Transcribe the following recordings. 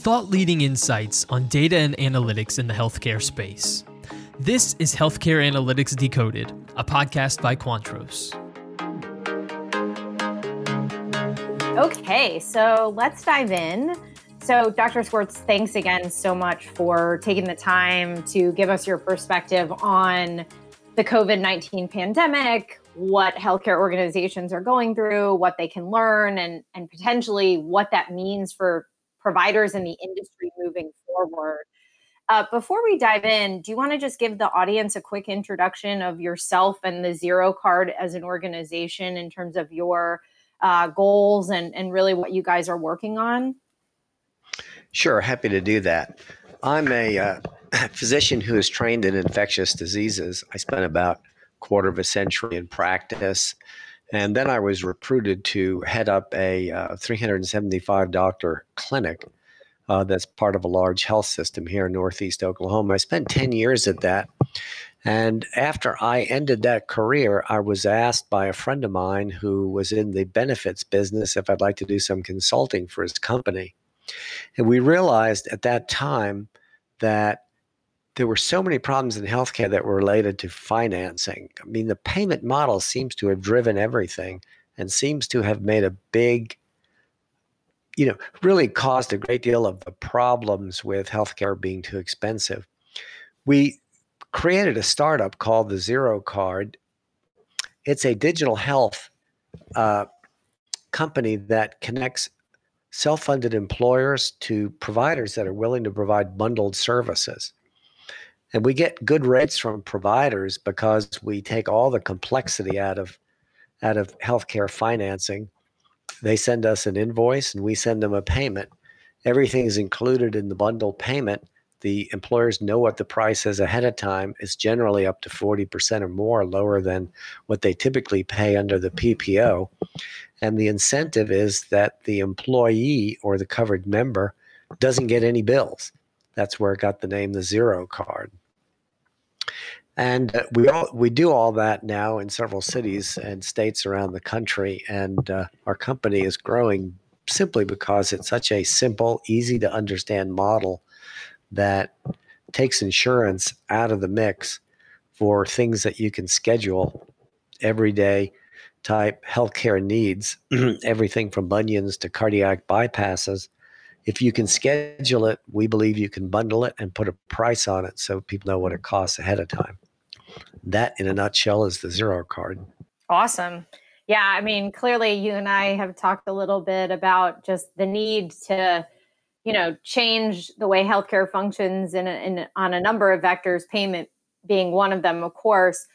thought leading insights on data and analytics in the healthcare space. This is Healthcare Analytics Decoded, a podcast by Quantros. Okay, so let's dive in. So, Dr. Swartz, thanks again so much for taking the time to give us your perspective on the COVID 19 pandemic, what healthcare organizations are going through, what they can learn, and, and potentially what that means for providers in the industry moving forward. Uh, before we dive in, do you want to just give the audience a quick introduction of yourself and the Zero Card as an organization in terms of your uh, goals and, and really what you guys are working on? Sure, happy to do that. I'm a uh, physician who is trained in infectious diseases. I spent about quarter of a century in practice. And then I was recruited to head up a uh, 375 doctor clinic uh, that's part of a large health system here in Northeast Oklahoma. I spent 10 years at that. And after I ended that career, I was asked by a friend of mine who was in the benefits business if I'd like to do some consulting for his company. And we realized at that time that there were so many problems in healthcare that were related to financing. I mean, the payment model seems to have driven everything and seems to have made a big, you know, really caused a great deal of the problems with healthcare being too expensive. We created a startup called the Zero Card. It's a digital health uh, company that connects self funded employers to providers that are willing to provide bundled services. And we get good rates from providers because we take all the complexity out of out of healthcare financing. They send us an invoice and we send them a payment. Everything is included in the bundle payment. The employers know what the price is ahead of time. It's generally up to 40% or more lower than what they typically pay under the PPO. And the incentive is that the employee or the covered member doesn't get any bills. That's where it got the name the zero card. And uh, we all we do all that now in several cities and states around the country, and uh, our company is growing simply because it's such a simple, easy to understand model that takes insurance out of the mix for things that you can schedule everyday type healthcare needs, everything from bunions to cardiac bypasses. If you can schedule it, we believe you can bundle it and put a price on it so people know what it costs ahead of time. That, in a nutshell, is the zero card. Awesome. Yeah, I mean, clearly you and I have talked a little bit about just the need to you know change the way healthcare functions in, in on a number of vectors payment being one of them of course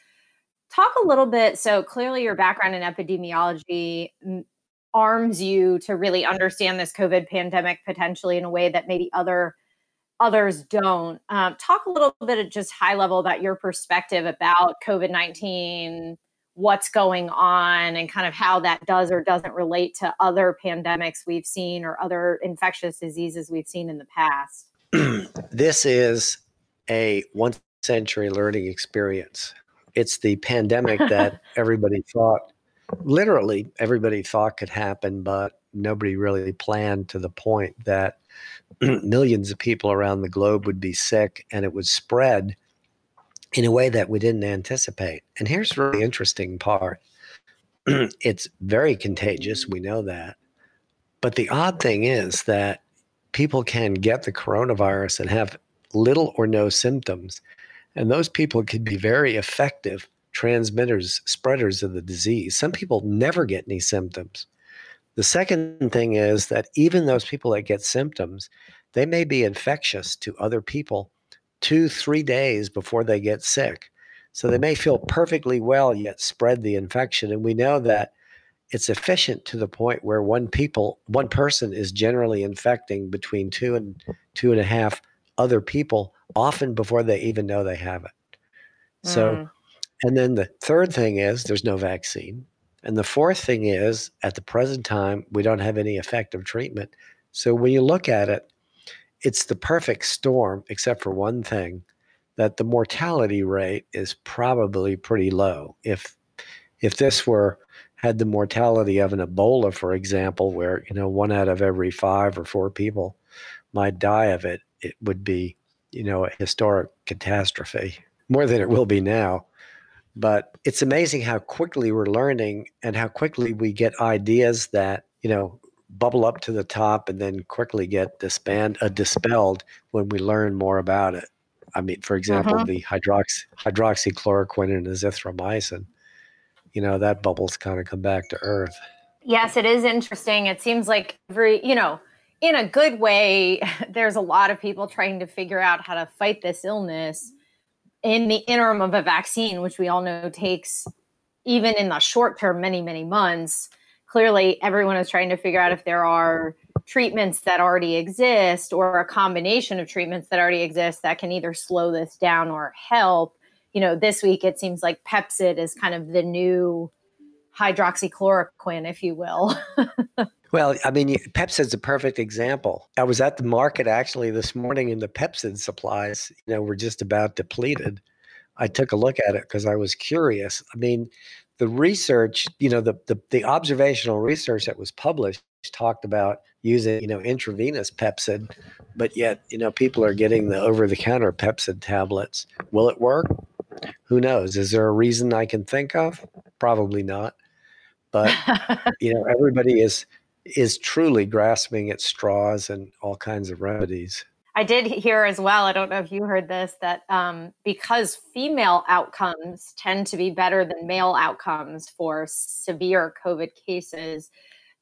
talk a little bit so clearly your background in epidemiology arms you to really understand this covid pandemic potentially in a way that maybe other others don't um, talk a little bit at just high level about your perspective about covid-19 what's going on and kind of how that does or doesn't relate to other pandemics we've seen or other infectious diseases we've seen in the past? this is a one century learning experience. It's the pandemic that everybody thought, literally, everybody thought could happen, but nobody really planned to the point that millions of people around the globe would be sick and it would spread in a way that we didn't anticipate. And here's the really interesting part it's very contagious. We know that. But the odd thing is that people can get the coronavirus and have little or no symptoms. And those people could be very effective transmitters, spreaders of the disease. Some people never get any symptoms. The second thing is that even those people that get symptoms, they may be infectious to other people two, three days before they get sick. So they may feel perfectly well yet spread the infection. And we know that it's efficient to the point where one people, one person is generally infecting between two and two and a half other people, often before they even know they have it. So, mm. And then the third thing is there's no vaccine. And the fourth thing is at the present time, we don't have any effective treatment. So when you look at it, it's the perfect storm, except for one thing that the mortality rate is probably pretty low. If if this were had the mortality of an Ebola, for example, where you know one out of every five or four people might die of it, it would be you know a historic catastrophe more than it will be now. But it's amazing how quickly we're learning and how quickly we get ideas that you know bubble up to the top and then quickly get disband uh, dispelled when we learn more about it. I mean, for example, uh-huh. the hydrox- hydroxychloroquine and azithromycin you know, that bubble's kind of come back to earth. Yes, it is interesting. It seems like every, you know, in a good way, there's a lot of people trying to figure out how to fight this illness in the interim of a vaccine, which we all know takes, even in the short term, many, many months. Clearly, everyone is trying to figure out if there are treatments that already exist or a combination of treatments that already exist that can either slow this down or help you know, this week it seems like Pepcid is kind of the new hydroxychloroquine, if you will. well, I mean, Pepcid's a perfect example. I was at the market actually this morning, and the Pepcid supplies, you know, were just about depleted. I took a look at it because I was curious. I mean, the research, you know, the, the the observational research that was published talked about using, you know, intravenous Pepcid, but yet, you know, people are getting the over-the-counter Pepcid tablets. Will it work? Who knows? Is there a reason I can think of? Probably not. But you know, everybody is is truly grasping at straws and all kinds of remedies. I did hear as well. I don't know if you heard this that um, because female outcomes tend to be better than male outcomes for severe COVID cases,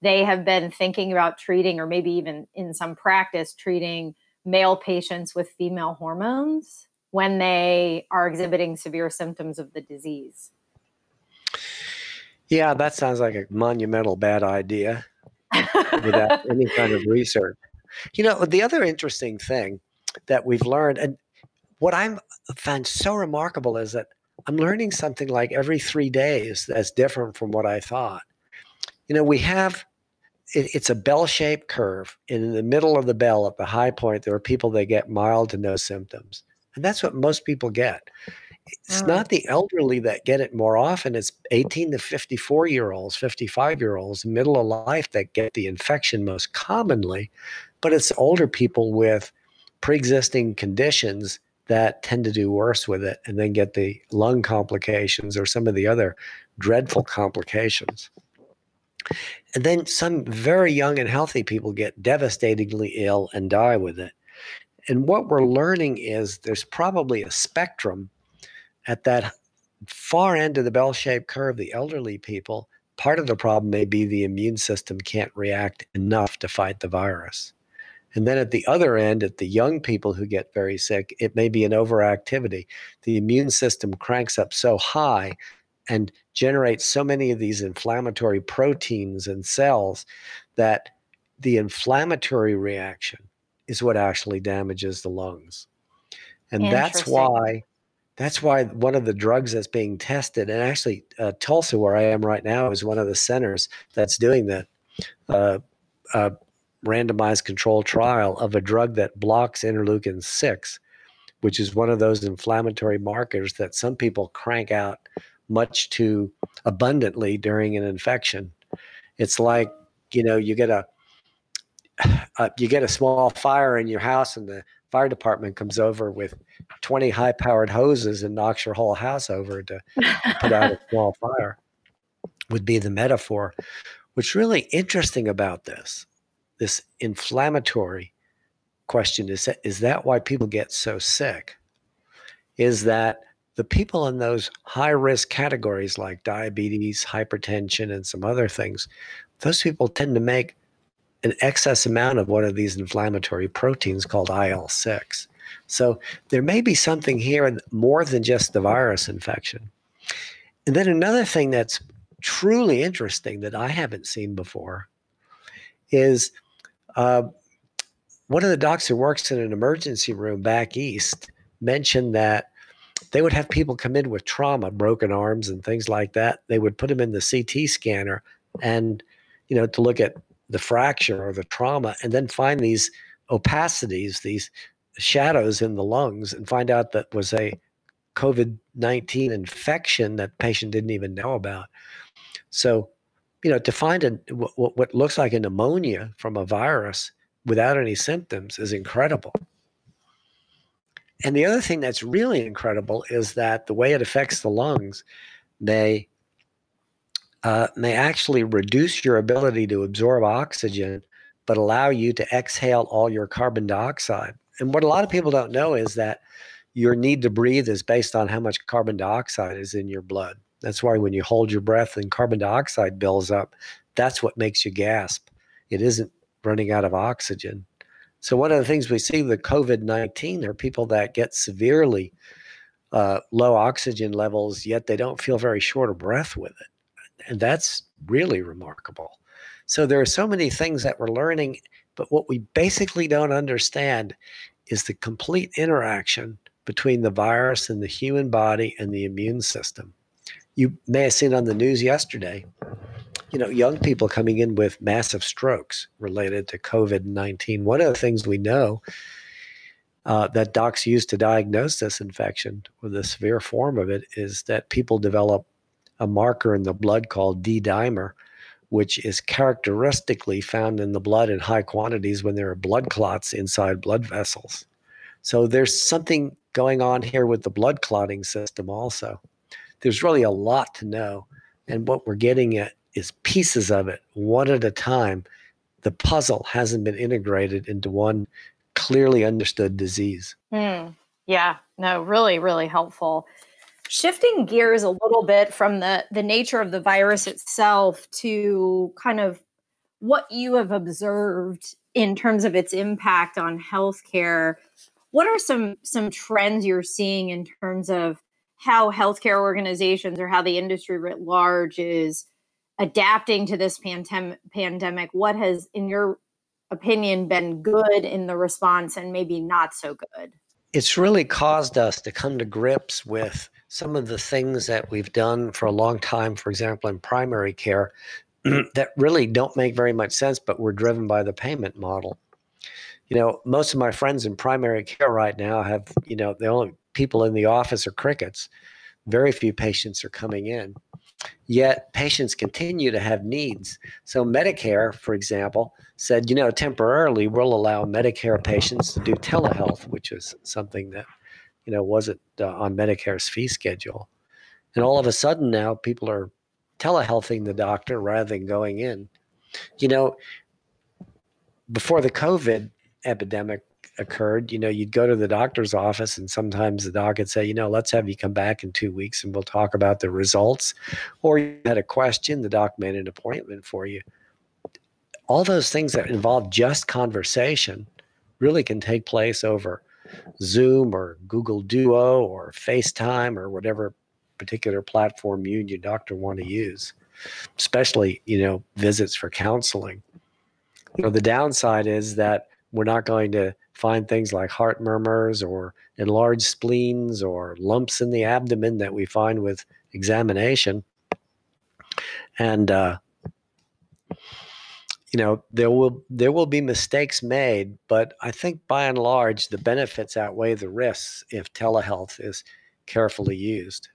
they have been thinking about treating, or maybe even in some practice, treating male patients with female hormones when they are exhibiting severe symptoms of the disease. Yeah, that sounds like a monumental bad idea without any kind of research. You know, the other interesting thing that we've learned, and what I'm found so remarkable is that I'm learning something like every three days that's different from what I thought. You know, we have it, it's a bell-shaped curve, and in the middle of the bell, at the high point, there are people that get mild to no symptoms. And that's what most people get. It's mm. not the elderly that get it more often. It's 18 to 54 year olds, 55 year olds, middle of life that get the infection most commonly. But it's older people with pre existing conditions that tend to do worse with it and then get the lung complications or some of the other dreadful complications. And then some very young and healthy people get devastatingly ill and die with it. And what we're learning is there's probably a spectrum at that far end of the bell shaped curve, the elderly people. Part of the problem may be the immune system can't react enough to fight the virus. And then at the other end, at the young people who get very sick, it may be an overactivity. The immune system cranks up so high and generates so many of these inflammatory proteins and cells that the inflammatory reaction is what actually damages the lungs. And that's why that's why one of the drugs that's being tested, and actually uh, Tulsa, where I am right now, is one of the centers that's doing the uh, uh, randomized control trial of a drug that blocks interleukin six, which is one of those inflammatory markers that some people crank out much too abundantly during an infection. It's like you know you get a uh, you get a small fire in your house and the fire department comes over with 20 high powered hoses and knocks your whole house over to put out a small fire would be the metaphor. What's really interesting about this this inflammatory question is that, is that why people get so sick? Is that the people in those high risk categories like diabetes hypertension and some other things those people tend to make an excess amount of one of these inflammatory proteins called IL 6. So there may be something here more than just the virus infection. And then another thing that's truly interesting that I haven't seen before is uh, one of the docs who works in an emergency room back east mentioned that they would have people come in with trauma, broken arms, and things like that. They would put them in the CT scanner and, you know, to look at the fracture or the trauma and then find these opacities, these shadows in the lungs, and find out that was a COVID 19 infection that patient didn't even know about. So you know, to find a, what, what looks like a pneumonia from a virus without any symptoms is incredible. And the other thing that's really incredible is that the way it affects the lungs may uh, may actually reduce your ability to absorb oxygen, but allow you to exhale all your carbon dioxide. And what a lot of people don't know is that your need to breathe is based on how much carbon dioxide is in your blood. That's why when you hold your breath and carbon dioxide builds up, that's what makes you gasp. It isn't running out of oxygen. So, one of the things we see with COVID 19 are people that get severely uh, low oxygen levels, yet they don't feel very short of breath with it. And that's really remarkable. So, there are so many things that we're learning, but what we basically don't understand is the complete interaction between the virus and the human body and the immune system. You may have seen on the news yesterday, you know, young people coming in with massive strokes related to COVID 19. One of the things we know uh, that docs use to diagnose this infection or the severe form of it is that people develop a marker in the blood called D dimer, which is characteristically found in the blood in high quantities when there are blood clots inside blood vessels. So there's something going on here with the blood clotting system also. There's really a lot to know. And what we're getting at is pieces of it, one at a time. The puzzle hasn't been integrated into one clearly understood disease. Mm, yeah, no, really, really helpful. Shifting gears a little bit from the the nature of the virus itself to kind of what you have observed in terms of its impact on healthcare. What are some some trends you're seeing in terms of how healthcare organizations or how the industry writ large is adapting to this pandem- pandemic? What has, in your opinion, been good in the response and maybe not so good? It's really caused us to come to grips with some of the things that we've done for a long time, for example, in primary care, that really don't make very much sense, but we're driven by the payment model. You know, most of my friends in primary care right now have, you know, the only people in the office are crickets. Very few patients are coming in. Yet patients continue to have needs. So, Medicare, for example, said, you know, temporarily we'll allow Medicare patients to do telehealth, which is something that, you know, wasn't uh, on Medicare's fee schedule. And all of a sudden now people are telehealthing the doctor rather than going in. You know, before the COVID epidemic, occurred, you know, you'd go to the doctor's office and sometimes the doc would say, you know, let's have you come back in two weeks and we'll talk about the results. Or you had a question, the doc made an appointment for you. All those things that involve just conversation really can take place over Zoom or Google Duo or FaceTime or whatever particular platform you and your doctor want to use, especially, you know, visits for counseling. You know, the downside is that we're not going to find things like heart murmurs or enlarged spleens or lumps in the abdomen that we find with examination. And uh, you know there will there will be mistakes made, but I think by and large the benefits outweigh the risks if telehealth is carefully used.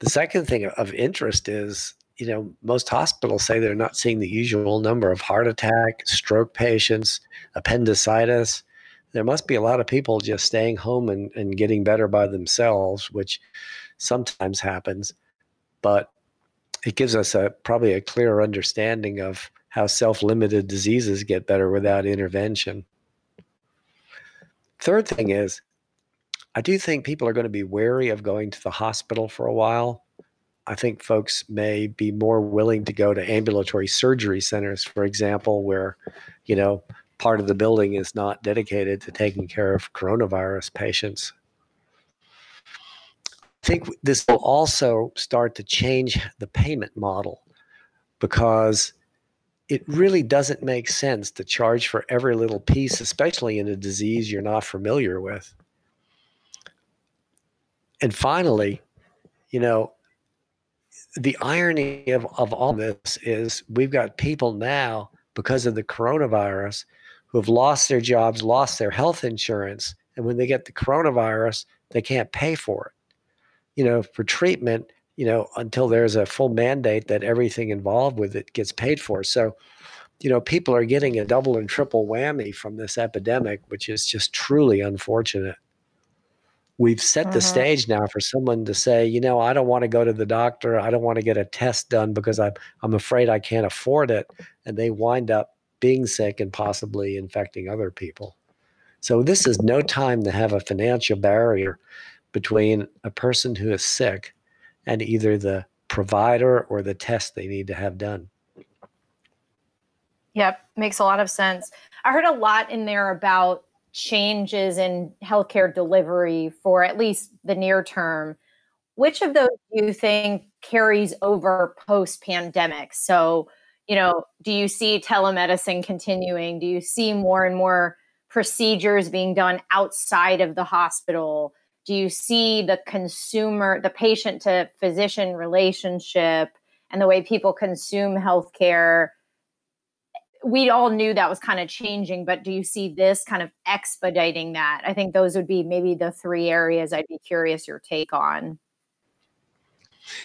The second thing of interest is you know, most hospitals say they're not seeing the usual number of heart attack, stroke patients, appendicitis. There must be a lot of people just staying home and, and getting better by themselves, which sometimes happens. But it gives us a probably a clearer understanding of how self-limited diseases get better without intervention. Third thing is, I do think people are going to be wary of going to the hospital for a while I think folks may be more willing to go to ambulatory surgery centers, for example, where, you know, part of the building is not dedicated to taking care of coronavirus patients. I think this will also start to change the payment model because it really doesn't make sense to charge for every little piece, especially in a disease you're not familiar with. And finally, you know, the irony of, of all this is we've got people now because of the coronavirus who have lost their jobs, lost their health insurance, and when they get the coronavirus, they can't pay for it. You know, for treatment, you know, until there's a full mandate that everything involved with it gets paid for. So, you know, people are getting a double and triple whammy from this epidemic, which is just truly unfortunate. We've set the mm-hmm. stage now for someone to say, you know, I don't want to go to the doctor. I don't want to get a test done because I'm I'm afraid I can't afford it, and they wind up being sick and possibly infecting other people. So this is no time to have a financial barrier between a person who is sick and either the provider or the test they need to have done. Yep, makes a lot of sense. I heard a lot in there about changes in healthcare delivery for at least the near term. Which of those do you think carries over post pandemic? So, you know, do you see telemedicine continuing? Do you see more and more procedures being done outside of the hospital? Do you see the consumer, the patient to physician relationship and the way people consume healthcare? We all knew that was kind of changing, but do you see this kind of expediting that? I think those would be maybe the three areas I'd be curious your take on.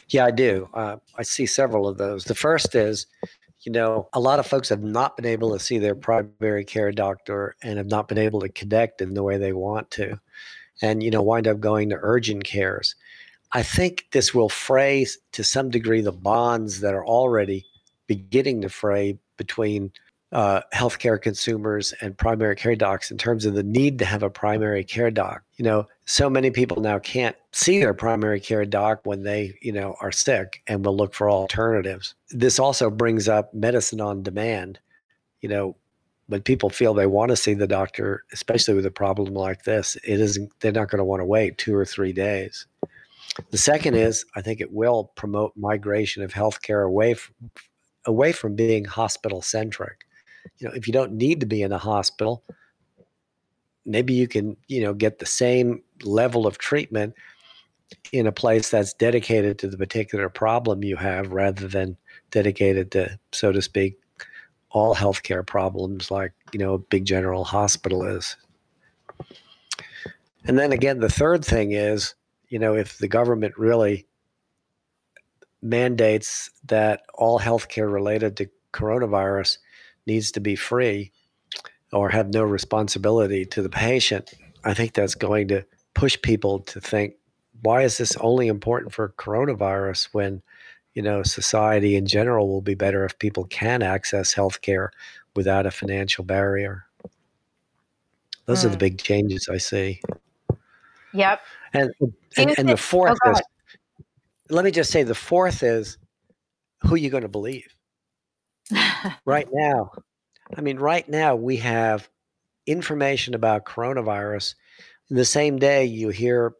Yeah, I do. Uh, I see several of those. The first is you know, a lot of folks have not been able to see their primary care doctor and have not been able to connect in the way they want to, and, you know, wind up going to urgent cares. I think this will fray to some degree the bonds that are already beginning to fray between uh, healthcare consumers and primary care docs in terms of the need to have a primary care doc. You know, so many people now can't see their primary care doc when they, you know, are sick and will look for alternatives. This also brings up medicine on demand. You know, when people feel they want to see the doctor, especially with a problem like this, it isn't they're not going to want to wait two or three days. The second is I think it will promote migration of healthcare away from away from being hospital centric you know, if you don't need to be in a hospital, maybe you can, you know, get the same level of treatment in a place that's dedicated to the particular problem you have rather than dedicated to, so to speak, all healthcare problems like, you know, a big general hospital is. And then again, the third thing is, you know, if the government really mandates that all healthcare related to coronavirus needs to be free or have no responsibility to the patient, I think that's going to push people to think, why is this only important for coronavirus when, you know, society in general will be better if people can access healthcare without a financial barrier? Those mm. are the hmm. big changes I see. Yep. And and, and the fourth oh, is, let me just say the fourth is who are you going to believe? right now, I mean, right now we have information about coronavirus. The same day, you hear,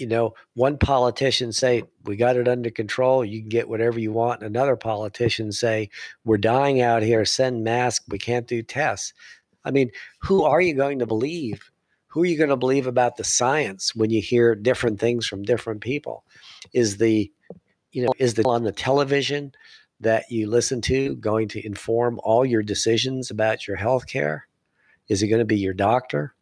you know, one politician say, We got it under control. You can get whatever you want. And another politician say, We're dying out here. Send masks. We can't do tests. I mean, who are you going to believe? Who are you going to believe about the science when you hear different things from different people? Is the, you know, is the on the television that you listen to going to inform all your decisions about your health care? Is it going to be your doctor?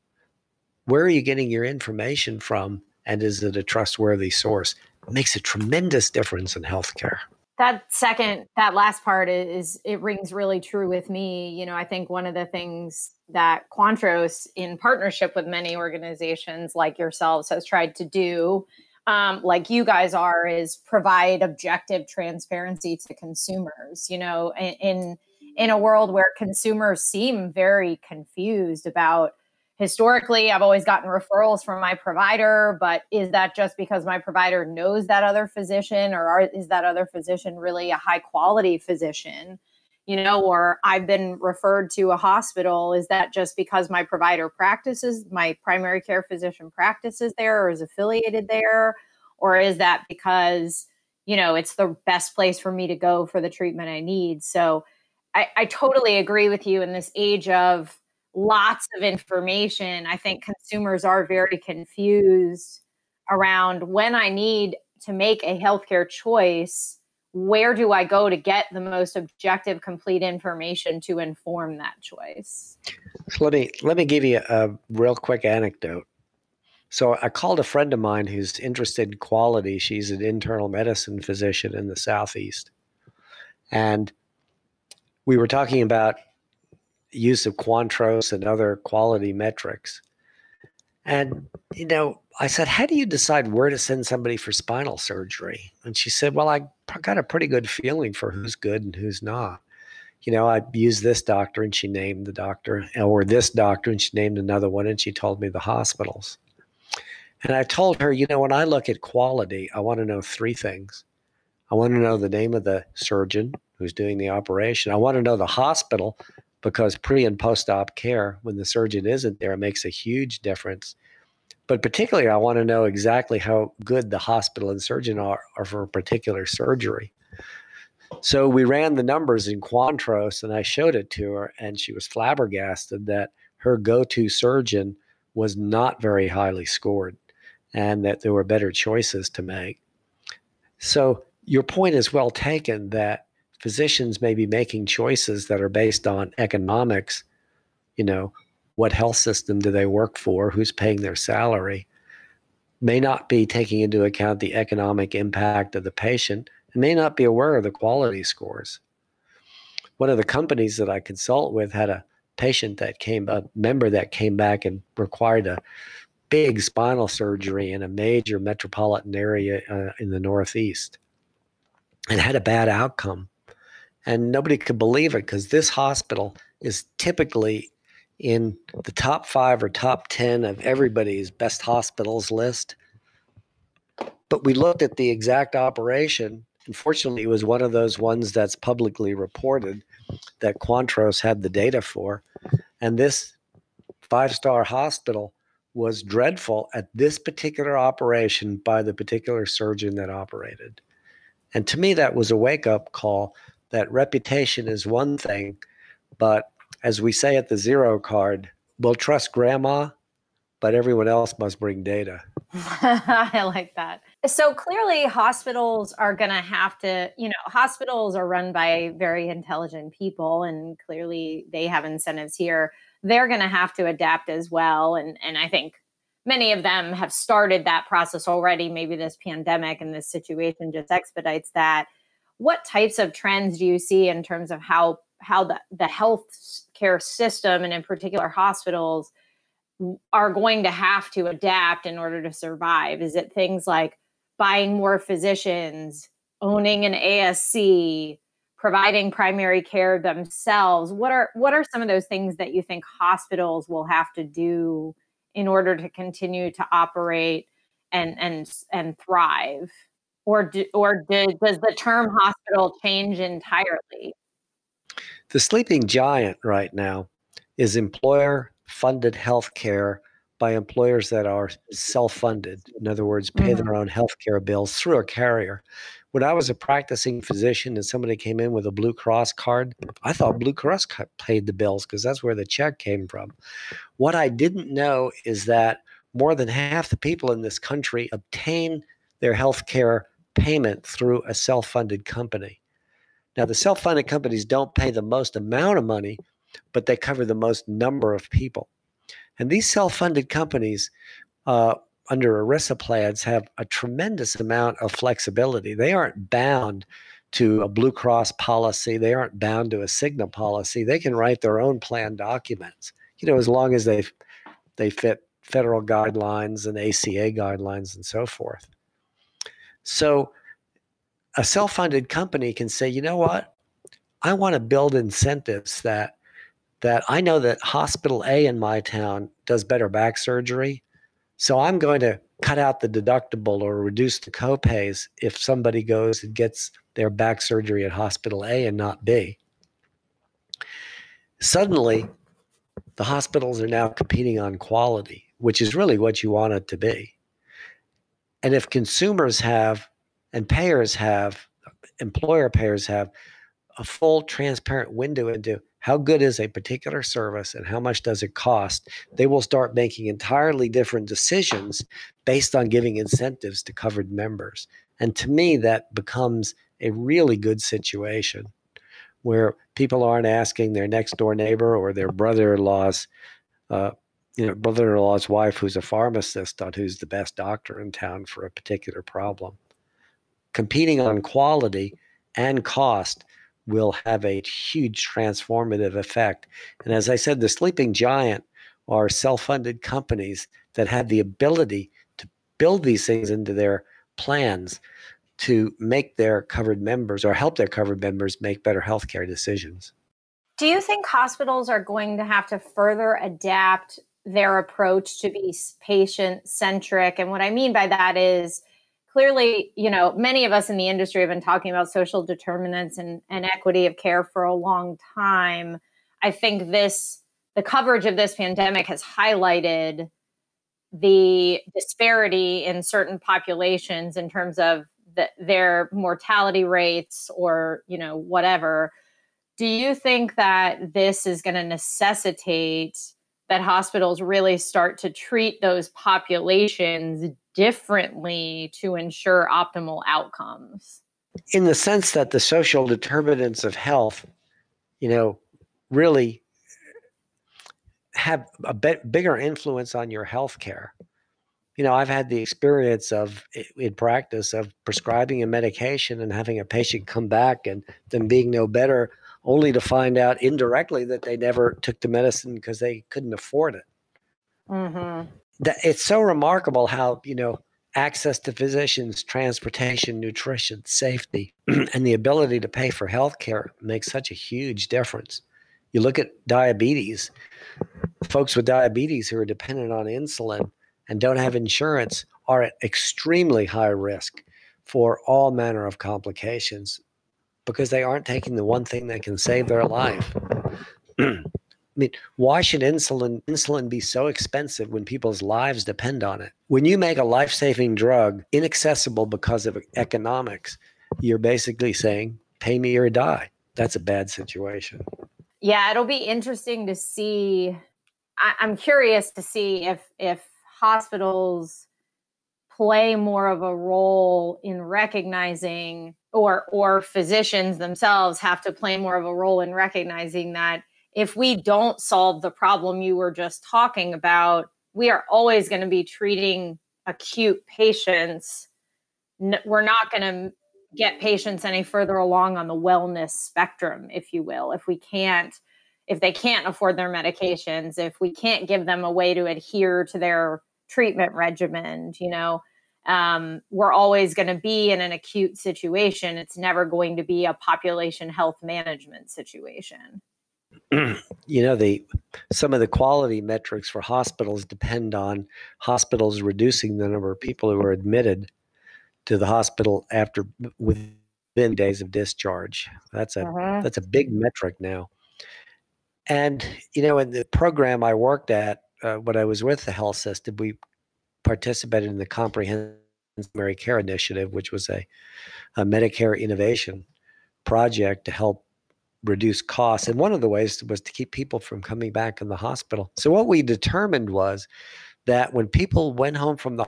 Where are you getting your information from? And is it a trustworthy source? It makes a tremendous difference in healthcare. That second, that last part is, it rings really true with me. You know, I think one of the things that Quantros, in partnership with many organizations like yourselves, has tried to do um, like you guys are is provide objective transparency to consumers you know in in a world where consumers seem very confused about historically i've always gotten referrals from my provider but is that just because my provider knows that other physician or are, is that other physician really a high quality physician you know, or I've been referred to a hospital. Is that just because my provider practices, my primary care physician practices there or is affiliated there? Or is that because, you know, it's the best place for me to go for the treatment I need? So I, I totally agree with you in this age of lots of information. I think consumers are very confused around when I need to make a healthcare choice where do I go to get the most objective, complete information to inform that choice? So let me let me give you a real quick anecdote. So I called a friend of mine who's interested in quality. She's an internal medicine physician in the Southeast. And we were talking about use of Quantros and other quality metrics. And, you know, I said, How do you decide where to send somebody for spinal surgery? And she said, Well, I got a pretty good feeling for who's good and who's not. You know, I used this doctor and she named the doctor, or this doctor and she named another one and she told me the hospitals. And I told her, you know, when I look at quality, I want to know three things. I want to know the name of the surgeon who's doing the operation. I want to know the hospital because pre and post op care, when the surgeon isn't there, makes a huge difference. But particularly, I want to know exactly how good the hospital and surgeon are, are for a particular surgery. So we ran the numbers in Quantros and I showed it to her, and she was flabbergasted that her go to surgeon was not very highly scored and that there were better choices to make. So your point is well taken that physicians may be making choices that are based on economics, you know, what health system do they work for, who's paying their salary, may not be taking into account the economic impact of the patient and may not be aware of the quality scores. One of the companies that I consult with had a patient that came, a member that came back and required a big spinal surgery in a major metropolitan area uh, in the Northeast and had a bad outcome. And nobody could believe it because this hospital is typically in the top five or top 10 of everybody's best hospitals list. But we looked at the exact operation. Unfortunately, it was one of those ones that's publicly reported that Quantros had the data for. And this five star hospital was dreadful at this particular operation by the particular surgeon that operated. And to me, that was a wake up call that reputation is one thing, but as we say at the zero card, we'll trust grandma, but everyone else must bring data. I like that. So clearly, hospitals are going to have to, you know, hospitals are run by very intelligent people, and clearly they have incentives here they're going to have to adapt as well. And and I think many of them have started that process already. Maybe this pandemic and this situation just expedites that. What types of trends do you see in terms of how how the, the health care system and in particular hospitals are going to have to adapt in order to survive? Is it things like buying more physicians, owning an ASC, providing primary care themselves what are what are some of those things that you think hospitals will have to do in order to continue to operate and and and thrive or do, or do, does the term hospital change entirely the sleeping giant right now is employer funded health care by employers that are self funded. In other words, pay mm-hmm. their own health care bills through a carrier when I was a practicing physician and somebody came in with a Blue Cross card, I thought Blue Cross paid the bills because that's where the check came from. What I didn't know is that more than half the people in this country obtain their health care payment through a self funded company. Now, the self funded companies don't pay the most amount of money, but they cover the most number of people. And these self funded companies uh, under ERISA plans have a tremendous amount of flexibility. They aren't bound to a Blue Cross policy. They aren't bound to a Cigna policy. They can write their own plan documents, you know, as long as they they fit federal guidelines and ACA guidelines and so forth. So a self-funded company can say, you know what? I want to build incentives that that I know that hospital A in my town does better back surgery so I'm going to cut out the deductible or reduce the copays if somebody goes and gets their back surgery at hospital A and not B. Suddenly, the hospitals are now competing on quality, which is really what you want it to be. And if consumers have and payers have, employer payers have a full transparent window into how good is a particular service and how much does it cost, they will start making entirely different decisions based on giving incentives to covered members. And to me, that becomes a really good situation where people aren't asking their next door neighbor or their brother in law's uh, you know, brother-in-law's wife who's a pharmacist on who's the best doctor in town for a particular problem. Competing on quality and cost will have a huge transformative effect. And as I said, the sleeping giant are self-funded companies that have the ability to build these things into their plans to make their covered members or help their covered members make better healthcare decisions. Do you think hospitals are going to have to further adapt their approach to be patient centric? And what I mean by that is clearly, you know, many of us in the industry have been talking about social determinants and, and equity of care for a long time. I think this, the coverage of this pandemic has highlighted the disparity in certain populations in terms of the, their mortality rates or you know whatever do you think that this is going to necessitate that hospitals really start to treat those populations differently to ensure optimal outcomes. In the sense that the social determinants of health you know really have a bit bigger influence on your health care you know, I've had the experience of in practice of prescribing a medication and having a patient come back and them being no better, only to find out indirectly that they never took the medicine because they couldn't afford it. Mm-hmm. That it's so remarkable how you know access to physicians, transportation, nutrition, safety, and the ability to pay for health care makes such a huge difference. You look at diabetes, folks with diabetes who are dependent on insulin and don't have insurance are at extremely high risk for all manner of complications because they aren't taking the one thing that can save their life. I mean, why should insulin insulin be so expensive when people's lives depend on it? When you make a life-saving drug inaccessible because of economics, you're basically saying, "Pay me or die." That's a bad situation. Yeah, it'll be interesting to see. I, I'm curious to see if if hospitals play more of a role in recognizing or or physicians themselves have to play more of a role in recognizing that if we don't solve the problem you were just talking about we are always going to be treating acute patients we're not going to get patients any further along on the wellness spectrum if you will. If we can't if they can't afford their medications if we can't give them a way to adhere to their treatment regimen you know? Um, we're always going to be in an acute situation. It's never going to be a population health management situation. You know the some of the quality metrics for hospitals depend on hospitals reducing the number of people who are admitted to the hospital after within days of discharge. That's a uh-huh. that's a big metric now. And you know in the program i worked at uh, when I was with the health system, we participated in the Comprehensive Primary Care Initiative, which was a, a Medicare innovation project to help reduce costs. And one of the ways was to keep people from coming back in the hospital. So what we determined was that when people went home from the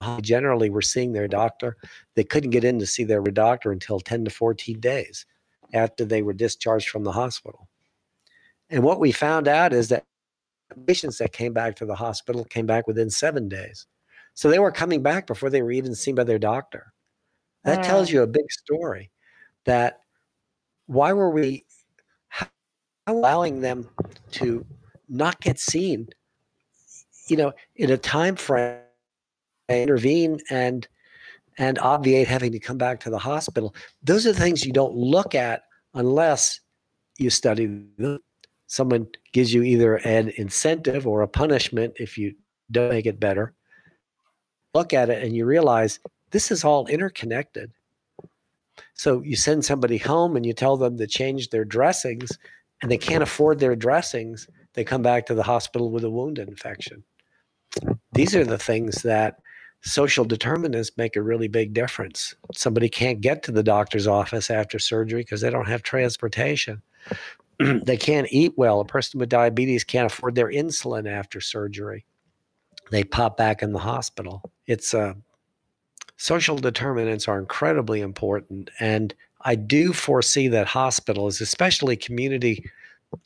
hospital generally were seeing their doctor, they couldn't get in to see their doctor until 10 to 14 days after they were discharged from the hospital. And what we found out is that patients that came back to the hospital came back within seven days. So they were coming back before they were even seen by their doctor. That tells mm. you a big story that why were we allowing them to not get seen, you know, in a time frame, intervene and and obviate having to come back to the hospital. Those are the things you don't look at unless you study them someone gives you either an incentive or a punishment if you don't make it better, look at it and you realize this is all interconnected. So you send somebody home and you tell them to change their dressings and they can't afford their dressings, they come back to the hospital with a wound infection. These are the things that social determinants make a really big difference. Somebody can't get to the doctor's office after surgery because they don't have transportation. they can't eat well. A person with diabetes can't afford their insulin after surgery. They pop back in the hospital. It's uh, social determinants are incredibly important, and I do foresee that hospitals, especially community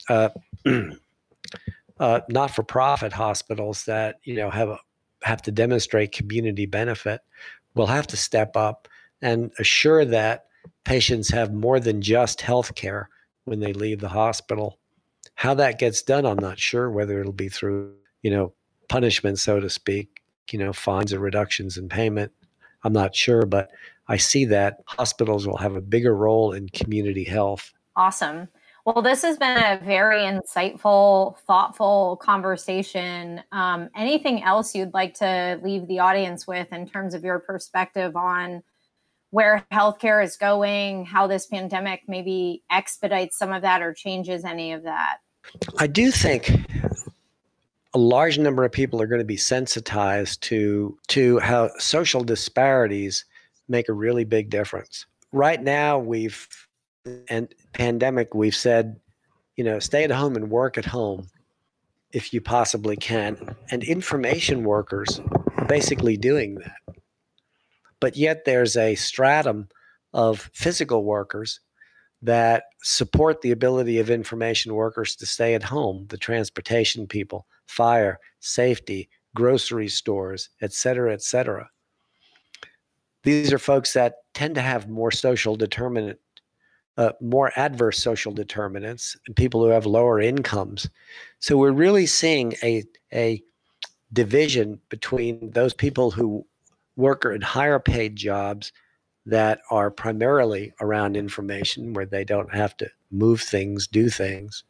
uh, uh, not-for-profit hospitals that you know have a, have to demonstrate community benefit will have to step up and assure that patients have more than just health care when they leave the hospital. How that gets done, I'm not sure. Whether it'll be through you know punishment, so to speak, you know fines or reductions in payment, I'm not sure, but I see that hospitals will have a bigger role in community health. Awesome. Well, this has been a very insightful, thoughtful conversation. Um, anything else you'd like to leave the audience with in terms of your perspective on where healthcare is going, how this pandemic maybe expedites some of that or changes any of that? I do think a large number of people are going to be sensitized to to how social disparities make a really big difference. Right now, we've and pandemic, we've said, you know, stay at home and work at home if you possibly can. And information workers are basically doing that. But yet there's a stratum of physical workers that support the ability of information workers to stay at home, the transportation people, fire, safety, grocery stores, et cetera, et cetera. These are folks that tend to have more social determinant uh, more adverse social determinants and people who have lower incomes. So we're really seeing a a division between those people who work in higher paid jobs that are primarily around information where they don't have to move things, do things,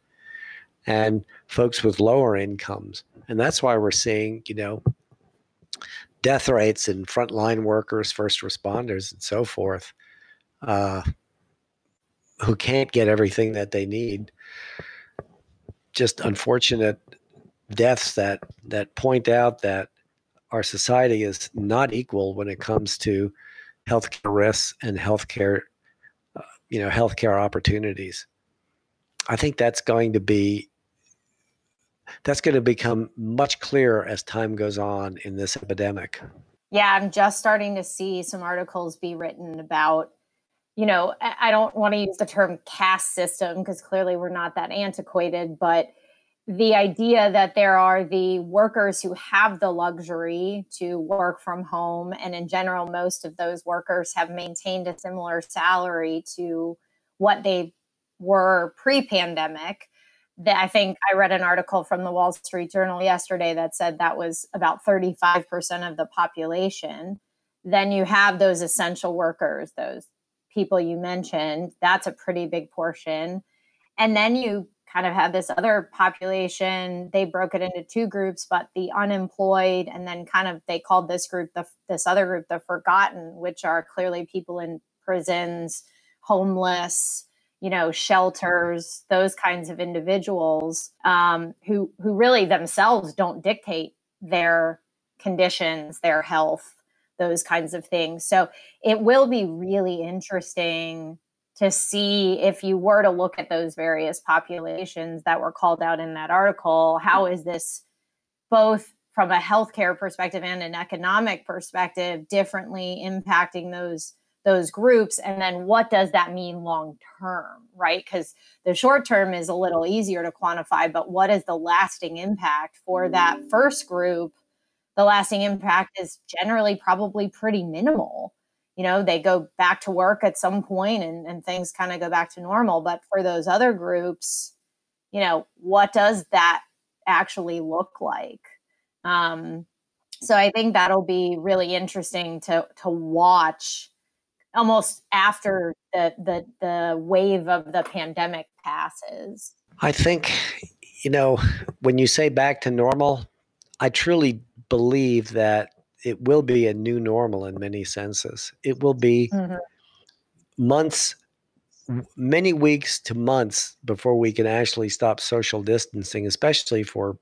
and folks with lower incomes. And that's why we're seeing, you know, death rates in frontline workers, first responders, and so forth. Uh, who can't get everything that they need. Just unfortunate deaths that that point out that our society is not equal when it comes to healthcare risks and healthcare, uh, you know, healthcare opportunities. I think that's going to be that's going to become much clearer as time goes on in this epidemic. Yeah, I'm just starting to see some articles be written about you know, I don't want to use the term caste system because clearly we're not that antiquated, but the idea that there are the workers who have the luxury to work from home, and in general, most of those workers have maintained a similar salary to what they were pre pandemic. That I think I read an article from the Wall Street Journal yesterday that said that was about 35% of the population. Then you have those essential workers, those people you mentioned, that's a pretty big portion. And then you kind of had this other population. They broke it into two groups, but the unemployed, and then kind of they called this group the this other group the forgotten, which are clearly people in prisons, homeless, you know, shelters, those kinds of individuals um, who who really themselves don't dictate their conditions, their health, those kinds of things. So it will be really interesting to see if you were to look at those various populations that were called out in that article, how is this both from a healthcare perspective and an economic perspective differently impacting those those groups? And then what does that mean long term right? Because the short term is a little easier to quantify but what is the lasting impact for that first group? The lasting impact is generally probably pretty minimal. You know, they go back to work at some point and, and things kind of go back to normal. But for those other groups, you know, what does that actually look like? Um, so I think that'll be really interesting to to watch almost after the the the wave of the pandemic passes. I think you know when you say back to normal, I truly believe that it will be a new normal in many senses. It will be mm-hmm. months, many weeks to months before we can actually stop social distancing, especially for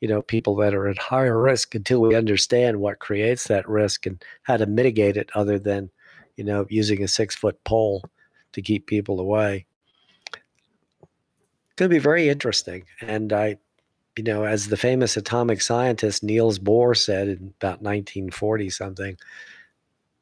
you know people that are at higher risk until we understand what creates that risk and how to mitigate it other than you know using a six foot pole to keep people away it's going to be very interesting and i you know, as the famous atomic scientist Niels Bohr said in about 1940 something,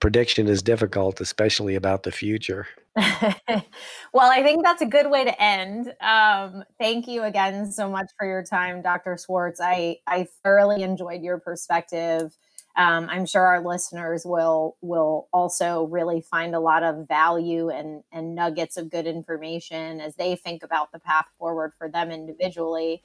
prediction is difficult, especially about the future. well, I think that's a good way to end. Um, thank you again so much for your time, Dr. Swartz. I, I thoroughly enjoyed your perspective. Um, I'm sure our listeners will will also really find a lot of value and and nuggets of good information as they think about the path forward for them individually.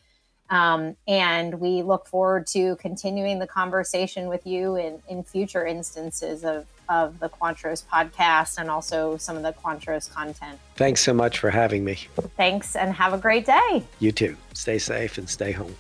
Um, and we look forward to continuing the conversation with you in, in future instances of, of the Quantros podcast and also some of the Quantros content. Thanks so much for having me. Thanks and have a great day. You too. Stay safe and stay home.